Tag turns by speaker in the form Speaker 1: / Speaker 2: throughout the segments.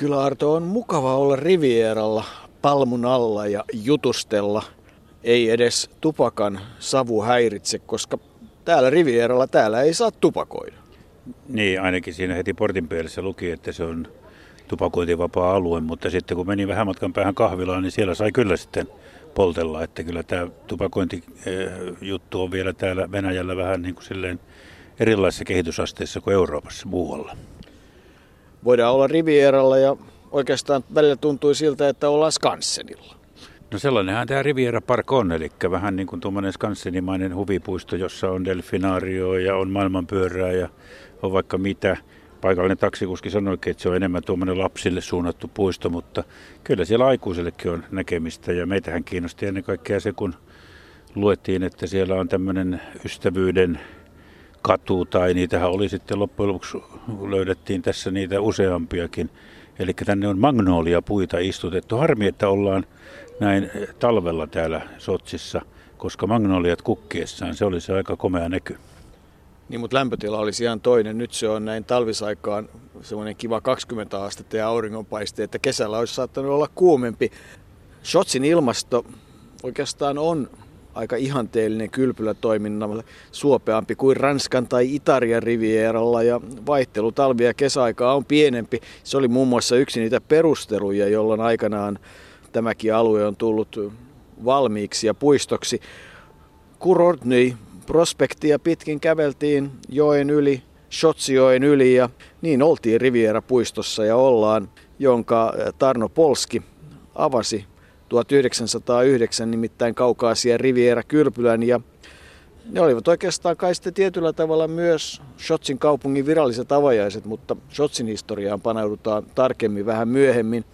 Speaker 1: Kyllä Arto on mukava olla Rivieralla palmun alla ja jutustella. Ei edes tupakan savu häiritse, koska täällä Rivieralla täällä ei saa tupakoida.
Speaker 2: Niin, ainakin siinä heti portin pielessä luki, että se on tupakointivapaa alue, mutta sitten kun meni vähän matkan päähän kahvilaan, niin siellä sai kyllä sitten poltella, että kyllä tämä tupakointijuttu on vielä täällä Venäjällä vähän niin kuin silleen erilaisessa kehitysasteessa kuin Euroopassa muualla.
Speaker 1: Voidaan olla Rivieralla ja oikeastaan välillä tuntui siltä, että ollaan Skansenilla.
Speaker 2: No sellainenhan tämä Riviera Park on, eli vähän niin kuin tuommoinen skansenimainen huvipuisto, jossa on delfinaario ja on maailmanpyörää ja on vaikka mitä. Paikallinen taksikuski sanoi, että se on enemmän tuommoinen lapsille suunnattu puisto, mutta kyllä siellä aikuisellekin on näkemistä. Ja meitähän kiinnosti ennen kaikkea se, kun luettiin, että siellä on tämmöinen ystävyyden katu, tai niitähän oli sitten loppujen lopuksi löydettiin tässä niitä useampiakin. Eli tänne on magnolia-puita istutettu. Harmi, että ollaan näin talvella täällä Sotsissa, koska magnoliat kukkiessaan, se olisi aika komea näky.
Speaker 1: Niin, mutta lämpötila olisi ihan toinen. Nyt se on näin talvisaikaan semmoinen kiva 20 astetta ja auringonpaiste, että kesällä olisi saattanut olla kuumempi. Shotsin ilmasto oikeastaan on aika ihanteellinen kylpylätoiminnalla suopeampi kuin Ranskan tai Italian rivieralla ja vaihtelu talvi- ja kesäaikaa on pienempi. Se oli muun muassa yksi niitä perusteluja, jolloin aikanaan tämäkin alue on tullut valmiiksi ja puistoksi. Kurortnyi prospektia pitkin käveltiin joen yli, Shotsioen yli ja niin oltiin Riviera-puistossa ja ollaan, jonka Tarno Polski avasi 1909 nimittäin Kaukaasia Riviera Kylpylän ja ne olivat oikeastaan kai sitten tietyllä tavalla myös Shotsin kaupungin viralliset avajaiset, mutta Shotsin historiaan paneudutaan tarkemmin vähän myöhemmin.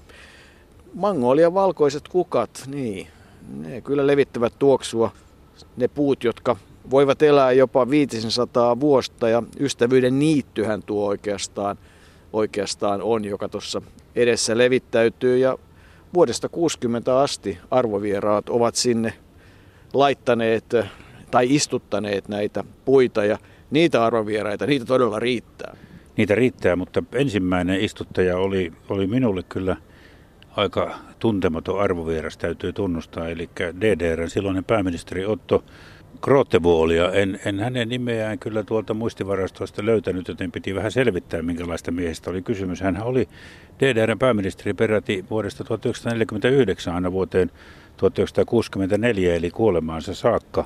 Speaker 1: Mangolian valkoiset kukat, niin, ne kyllä levittävät tuoksua. Ne puut, jotka voivat elää jopa 500 vuotta ja ystävyyden niittyhän tuo oikeastaan, oikeastaan on, joka tuossa edessä levittäytyy ja vuodesta 60 asti arvovieraat ovat sinne laittaneet tai istuttaneet näitä puita ja niitä arvovieraita, niitä todella riittää.
Speaker 2: Niitä riittää, mutta ensimmäinen istuttaja oli, oli minulle kyllä aika tuntematon arvovieras, täytyy tunnustaa. Eli DDRn silloinen pääministeri Otto Krotevuoli, ja en, en hänen nimeään kyllä tuolta muistivarastoista löytänyt, joten piti vähän selvittää, minkälaista miehestä oli kysymys. Hän oli DDRn pääministeri peräti vuodesta 1949 aina vuoteen 1964, eli kuolemaansa saakka.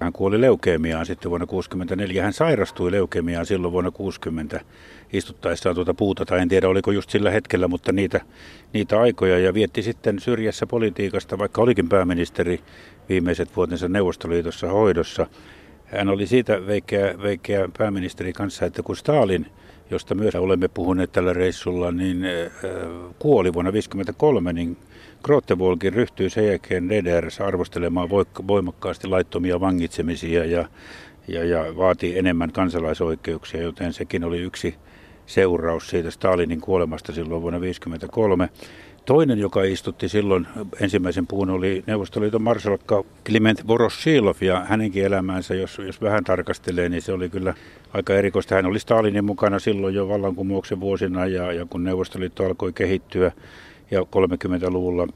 Speaker 2: Hän kuoli leukemiaan sitten vuonna 1964. Hän sairastui leukemiaan silloin vuonna 60 istuttaessaan tuota puuta, tai en tiedä oliko just sillä hetkellä, mutta niitä, niitä aikoja. Ja vietti sitten syrjässä politiikasta, vaikka olikin pääministeri viimeiset vuotensa Neuvostoliitossa hoidossa. Hän oli siitä veikeä, veikeä pääministeri kanssa, että kun Stalin, josta myös olemme puhuneet tällä reissulla, niin kuoli vuonna 1953, niin Grottevolkin ryhtyi sen jälkeen DDRssä arvostelemaan voimakkaasti laittomia vangitsemisia ja, ja, ja vaatii enemmän kansalaisoikeuksia, joten sekin oli yksi seuraus siitä Stalinin kuolemasta silloin vuonna 1953. Toinen, joka istutti silloin ensimmäisen puun, oli Neuvostoliiton marsalkka Kliment Voroshilov ja hänenkin elämäänsä, jos, jos vähän tarkastelee, niin se oli kyllä aika erikoista. Hän oli Stalinin mukana silloin jo vallankumouksen vuosina ja, ja kun Neuvostoliitto alkoi kehittyä ja 30-luvulla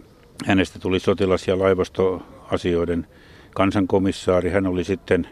Speaker 2: hänestä tuli sotilas- ja laivastoasioiden kansankomissaari. Hän oli sitten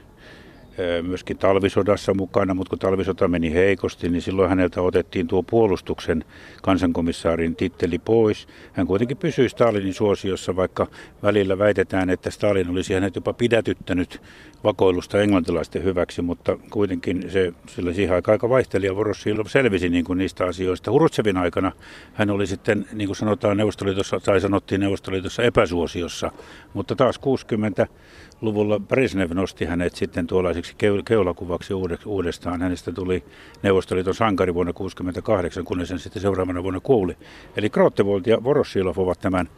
Speaker 2: myöskin talvisodassa mukana, mutta kun talvisota meni heikosti, niin silloin häneltä otettiin tuo puolustuksen kansankomissaarin titteli pois. Hän kuitenkin pysyi Stalinin suosiossa, vaikka välillä väitetään, että Stalin olisi hänet jopa pidätyttänyt vakoilusta englantilaisten hyväksi, mutta kuitenkin se sillä siihen aikaan aika vaihteli ja Voroshilov selvisi niin kuin niistä asioista. Hurutsevin aikana hän oli sitten, niin kuin sanotaan Neuvostoliitossa, tai sanottiin Neuvostoliitossa epäsuosiossa, mutta taas 60 luvulla Brezhnev nosti hänet sitten tuollaiseksi keulakuvaksi uudestaan. Hänestä tuli Neuvostoliiton sankari vuonna 1968, kunnes hän sitten seuraavana vuonna kuuli. Eli Krottevolt ja Voroshilov ovat tämän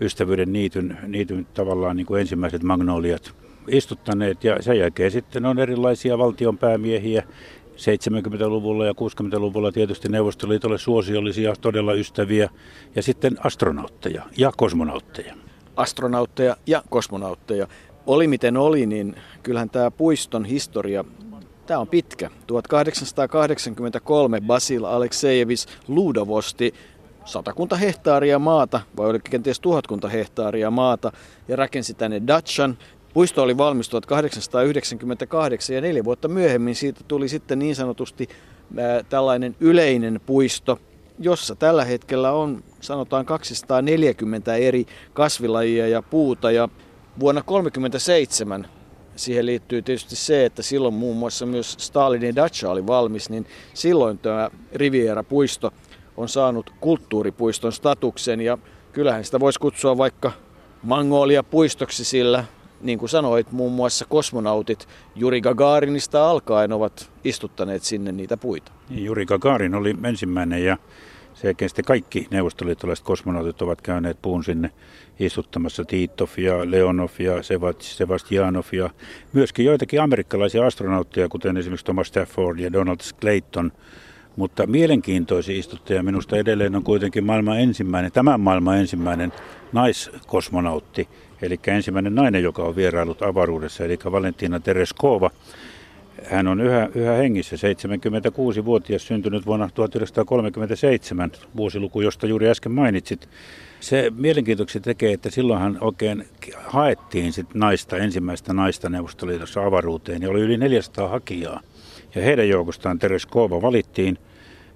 Speaker 2: ystävyyden niityn, niityn tavallaan niin kuin ensimmäiset magnoliat istuttaneet. Ja sen jälkeen sitten on erilaisia valtionpäämiehiä, 70-luvulla ja 60-luvulla tietysti Neuvostoliitolle suosiollisia todella ystäviä ja sitten astronautteja ja kosmonautteja.
Speaker 1: Astronautteja ja kosmonautteja oli miten oli, niin kyllähän tämä puiston historia, tämä on pitkä. 1883 Basil Aleksejevis Ludovosti satakunta hehtaaria maata, vai oliko kenties tuhatkunta hehtaaria maata, ja rakensi tänne Dachan. Puisto oli valmis 1898 ja neljä vuotta myöhemmin siitä tuli sitten niin sanotusti ää, tällainen yleinen puisto, jossa tällä hetkellä on sanotaan 240 eri kasvilajia ja puuta. Ja vuonna 1937 siihen liittyy tietysti se, että silloin muun muassa myös Stalinin Dacha oli valmis, niin silloin tämä Riviera-puisto on saanut kulttuuripuiston statuksen ja kyllähän sitä voisi kutsua vaikka Mangolia-puistoksi, sillä niin kuin sanoit, muun muassa kosmonautit Juri Gagarinista alkaen ovat istuttaneet sinne niitä puita.
Speaker 2: Juri Gagarin oli ensimmäinen ja sen sitten kaikki neuvostoliittolaiset kosmonautit ovat käyneet puun sinne istuttamassa Titov ja Leonov ja Sebastianov ja myöskin joitakin amerikkalaisia astronautteja, kuten esimerkiksi Thomas Stafford ja Donald Clayton. Mutta mielenkiintoisin istuttaja minusta edelleen on kuitenkin maailman ensimmäinen, tämän maailman ensimmäinen naiskosmonautti, eli ensimmäinen nainen, joka on vierailut avaruudessa, eli Valentina Tereskova. Hän on yhä, yhä hengissä, 76-vuotias, syntynyt vuonna 1937, vuosiluku, josta juuri äsken mainitsit. Se mielenkiintoisesti tekee, että silloinhan oikein haettiin sit naista, ensimmäistä naista Neuvostoliitossa avaruuteen, ja oli yli 400 hakijaa. Ja heidän joukostaan Teres Kova valittiin.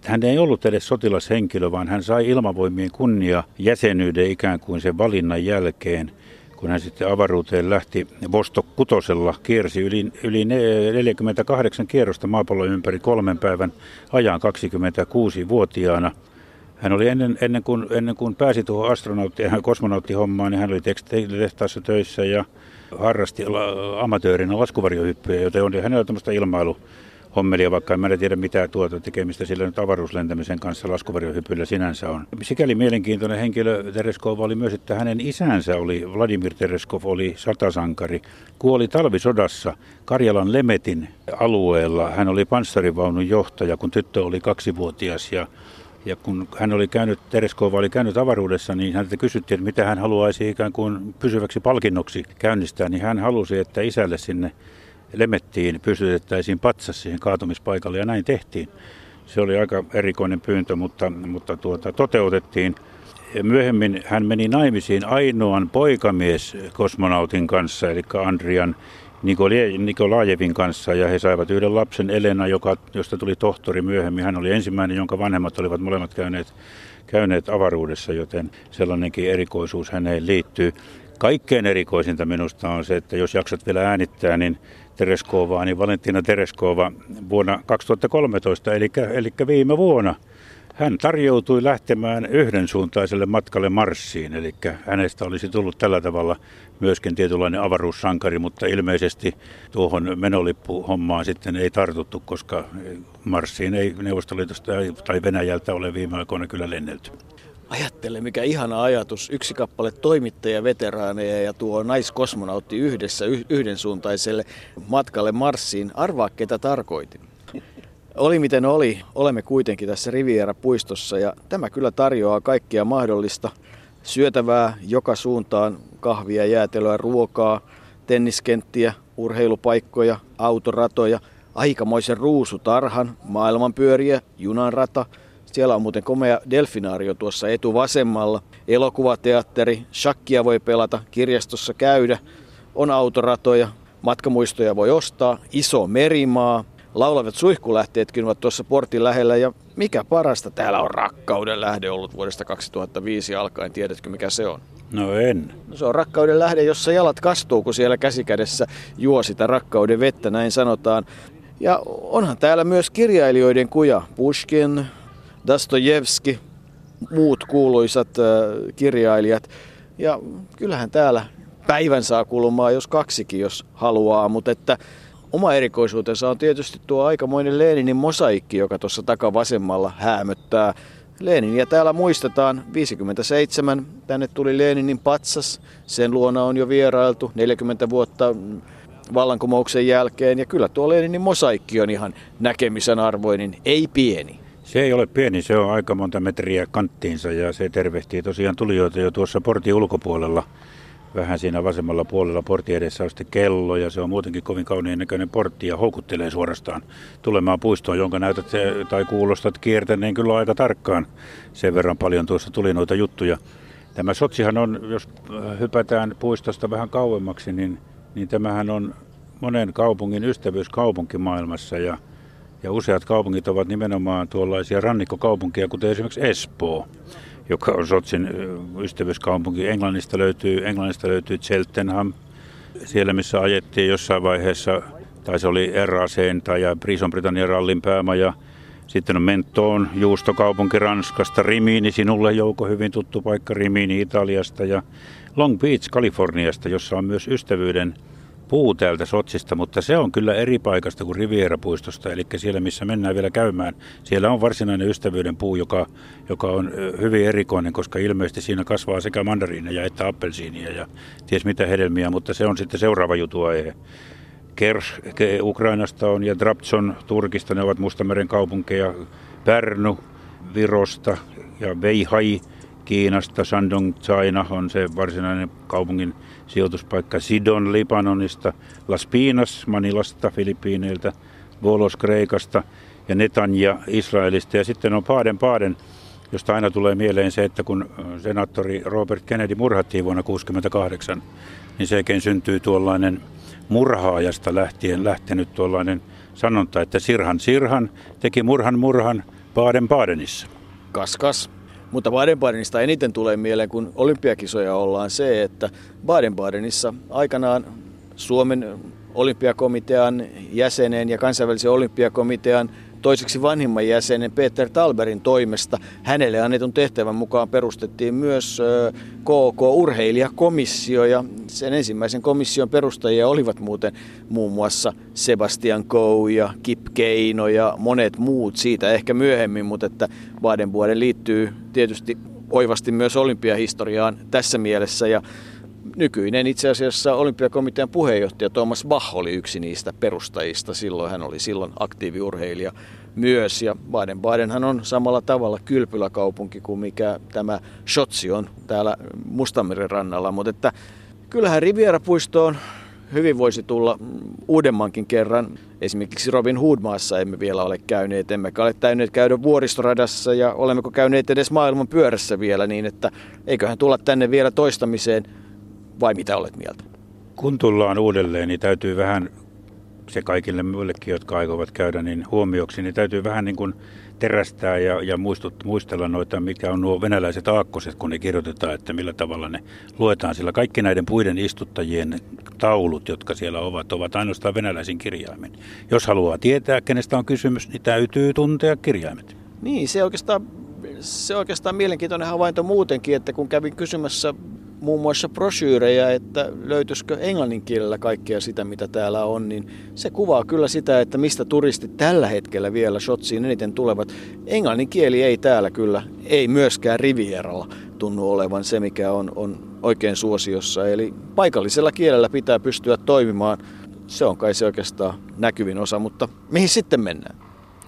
Speaker 2: Hän ei ollut edes sotilashenkilö, vaan hän sai ilmavoimien kunnia jäsenyyden ikään kuin sen valinnan jälkeen – kun hän sitten avaruuteen lähti Vostok kutosella, kiersi yli, yli 48 kierrosta maapallon ympäri kolmen päivän ajan 26-vuotiaana. Hän oli ennen, ennen, kuin, ennen kuin pääsi tuohon astronautti- ja kosmonauttihommaan, niin hän oli tekstiilitehtaassa töissä ja harrasti amatöörinä laskuvarjohyppyjä, joten oli hänellä tämmöistä ilmailu hommelia, vaikka en tiedä mitä tuota tekemistä sillä nyt avaruuslentämisen kanssa laskuvarjohypyllä sinänsä on. Sikäli mielenkiintoinen henkilö Tereskov oli myös, että hänen isänsä oli, Vladimir Tereskov oli satasankari, kuoli talvisodassa Karjalan Lemetin alueella. Hän oli panssarivaunun johtaja, kun tyttö oli kaksivuotias ja ja kun hän oli käynyt, Tereskova oli käynyt avaruudessa, niin häneltä kysyttiin, että mitä hän haluaisi ikään kuin pysyväksi palkinnoksi käynnistää, niin hän halusi, että isälle sinne Lemettiin pysytettäisiin patsas siihen kaatumispaikalle ja näin tehtiin. Se oli aika erikoinen pyyntö, mutta, mutta tuota, toteutettiin. Myöhemmin hän meni naimisiin ainoan poikamies kosmonautin kanssa, eli Andrian Nikolajevin kanssa, ja he saivat yhden lapsen Elena, joka, josta tuli tohtori myöhemmin. Hän oli ensimmäinen, jonka vanhemmat olivat molemmat käyneet, käyneet avaruudessa, joten sellainenkin erikoisuus häneen liittyy. Kaikkein erikoisinta minusta on se, että jos jaksat vielä äänittää, niin Tereskovaa, niin Valentina Tereskova vuonna 2013, eli, eli viime vuonna, hän tarjoutui lähtemään yhdensuuntaiselle matkalle Marsiin, eli hänestä olisi tullut tällä tavalla myöskin tietynlainen avaruussankari, mutta ilmeisesti tuohon menolippuhommaan sitten ei tartuttu, koska Marsiin ei Neuvostoliitosta tai Venäjältä ole viime aikoina kyllä lennelty.
Speaker 1: Ajattele, mikä ihana ajatus. Yksi kappale toimittajia, veteraaneja ja tuo naiskosmonautti yhdessä yhdensuuntaiselle matkalle Marsiin. Arvaa, ketä tarkoitin. Oli miten oli, olemme kuitenkin tässä Riviera-puistossa ja tämä kyllä tarjoaa kaikkia mahdollista syötävää joka suuntaan, kahvia, jäätelöä, ruokaa, tenniskenttiä, urheilupaikkoja, autoratoja, aikamoisen ruusutarhan, maailmanpyöriä, junanrata – siellä on muuten komea delfinaario tuossa etuvasemmalla. Elokuvateatteri, shakkia voi pelata, kirjastossa käydä, on autoratoja, matkamuistoja voi ostaa, iso merimaa, laulavat suihkulähteetkin ovat tuossa portin lähellä ja mikä parasta, täällä on rakkauden lähde ollut vuodesta 2005 alkaen, tiedätkö mikä se on?
Speaker 2: No en.
Speaker 1: No se on rakkauden lähde, jossa jalat kastuu, kun siellä käsikädessä juo sitä rakkauden vettä, näin sanotaan. Ja onhan täällä myös kirjailijoiden kuja. Pushkin, Dostojevski, muut kuuluisat kirjailijat. Ja kyllähän täällä päivän saa kulumaan, jos kaksikin, jos haluaa, mutta että oma erikoisuutensa on tietysti tuo aikamoinen Leninin mosaikki, joka tuossa takavasemmalla häämöttää. Leninia täällä muistetaan 57. Tänne tuli Leninin patsas. Sen luona on jo vierailtu 40 vuotta vallankumouksen jälkeen. Ja kyllä tuo Leninin mosaikki on ihan näkemisen arvoinen, ei pieni.
Speaker 2: Se ei ole pieni, se on aika monta metriä kanttiinsa ja se tervehtii tosiaan tulijoita jo tuossa portin ulkopuolella vähän siinä vasemmalla puolella portti edessä on sitten kello ja se on muutenkin kovin kauniin näköinen portti ja houkuttelee suorastaan tulemaan puistoon, jonka näytät tai kuulostat kiertäneen kyllä aika tarkkaan. Sen verran paljon tuossa tuli noita juttuja. Tämä Sotsihan on, jos hypätään puistosta vähän kauemmaksi, niin, niin tämähän on monen kaupungin ystävyyskaupunki maailmassa ja, ja useat kaupungit ovat nimenomaan tuollaisia rannikkokaupunkia, kuten esimerkiksi Espoo joka on Sotsin ystävyyskaupunki. Englannista löytyy, Englannista löytyy Cheltenham, siellä missä ajettiin jossain vaiheessa, tai se oli RACn tai Brison Britannian rallin päämaja. Sitten on Mentoon, juustokaupunki Ranskasta, Rimini, sinulle Jouko hyvin tuttu paikka Rimini Italiasta ja Long Beach Kaliforniasta, jossa on myös ystävyyden puu täältä Sotsista, mutta se on kyllä eri paikasta kuin Riviera-puistosta, eli siellä missä mennään vielä käymään. Siellä on varsinainen ystävyyden puu, joka, joka on hyvin erikoinen, koska ilmeisesti siinä kasvaa sekä mandariineja että appelsiinia ja ties mitä hedelmiä, mutta se on sitten seuraava jutuaihe. Kers Ukrainasta on ja Draptson Turkista, ne ovat Mustameren kaupunkeja, Pärnu Virosta ja Veihai Kiinasta, Shandong China on se varsinainen kaupungin sijoituspaikka Sidon Libanonista, Las Pinas Manilasta Filippiineiltä, Volos Kreikasta ja Netanja Israelista. Ja sitten on Paaden Paaden, josta aina tulee mieleen se, että kun senaattori Robert Kennedy murhattiin vuonna 1968, niin sekin syntyy tuollainen murhaajasta lähtien lähtenyt tuollainen sanonta, että Sirhan Sirhan teki murhan murhan Paaden Paadenissa.
Speaker 1: Kas kas. Mutta Baden-Badenista eniten tulee mieleen, kun olympiakisoja ollaan se, että Baden-Badenissa aikanaan Suomen olympiakomitean jäsenen ja kansainvälisen olympiakomitean toiseksi vanhimman jäsenen Peter Talberin toimesta. Hänelle annetun tehtävän mukaan perustettiin myös KK-urheilijakomissio ja sen ensimmäisen komission perustajia olivat muuten muun muassa Sebastian Coe ja Kip Keino ja monet muut siitä ehkä myöhemmin, mutta että Baden-Baden liittyy tietysti oivasti myös olympiahistoriaan tässä mielessä. Ja nykyinen itse asiassa olympiakomitean puheenjohtaja Thomas Bach oli yksi niistä perustajista. Silloin hän oli silloin aktiiviurheilija myös. Ja Baden-Badenhan on samalla tavalla kylpyläkaupunki kuin mikä tämä Shotsi on täällä Mustanmeren rannalla. Mutta että kyllähän Riviera-puistoon hyvin voisi tulla uudemmankin kerran. Esimerkiksi Robin Hood-maassa emme vielä ole käyneet, emmekä ole täyneet käydä vuoristoradassa ja olemmeko käyneet edes maailman pyörässä vielä niin, että eiköhän tulla tänne vielä toistamiseen vai mitä olet mieltä?
Speaker 2: Kun tullaan uudelleen, niin täytyy vähän, se kaikille muillekin, jotka aikovat käydä, niin huomioksi, niin täytyy vähän niin kuin terästää ja, ja muistut, muistella noita, mikä on nuo venäläiset aakkoset, kun ne kirjoitetaan, että millä tavalla ne luetaan. Sillä kaikki näiden puiden istuttajien taulut, jotka siellä ovat, ovat ainoastaan venäläisin kirjaimin. Jos haluaa tietää, kenestä on kysymys, niin täytyy tuntea kirjaimet.
Speaker 1: Niin, se oikeastaan, se oikeastaan mielenkiintoinen havainto muutenkin, että kun kävin kysymässä muun muassa brosyyrejä, että löytyisikö englannin kielellä kaikkea sitä, mitä täällä on, niin se kuvaa kyllä sitä, että mistä turistit tällä hetkellä vielä Shotsiin eniten tulevat. Englannin kieli ei täällä kyllä, ei myöskään Rivieralla tunnu olevan se, mikä on, on oikein suosiossa. Eli paikallisella kielellä pitää pystyä toimimaan. Se on kai se oikeastaan näkyvin osa, mutta mihin sitten mennään?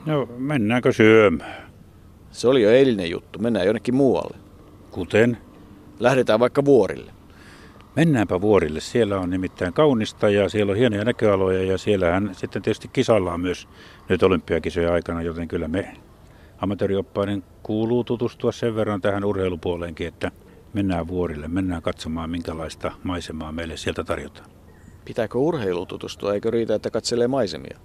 Speaker 2: No, mennäänkö syömään?
Speaker 1: Se oli jo eilinen juttu. Mennään jonnekin muualle.
Speaker 2: Kuten?
Speaker 1: Lähdetään vaikka vuorille.
Speaker 2: Mennäänpä vuorille. Siellä on nimittäin kaunista ja siellä on hienoja näköaloja ja siellähän sitten tietysti kisallaan myös nyt olympiakisojen aikana, joten kyllä me amatöörioppaiden kuuluu tutustua sen verran tähän urheilupuoleenkin, että mennään vuorille, mennään katsomaan minkälaista maisemaa meille sieltä tarjotaan.
Speaker 1: Pitääkö urheilu tutustua, eikö riitä, että katselee maisemia?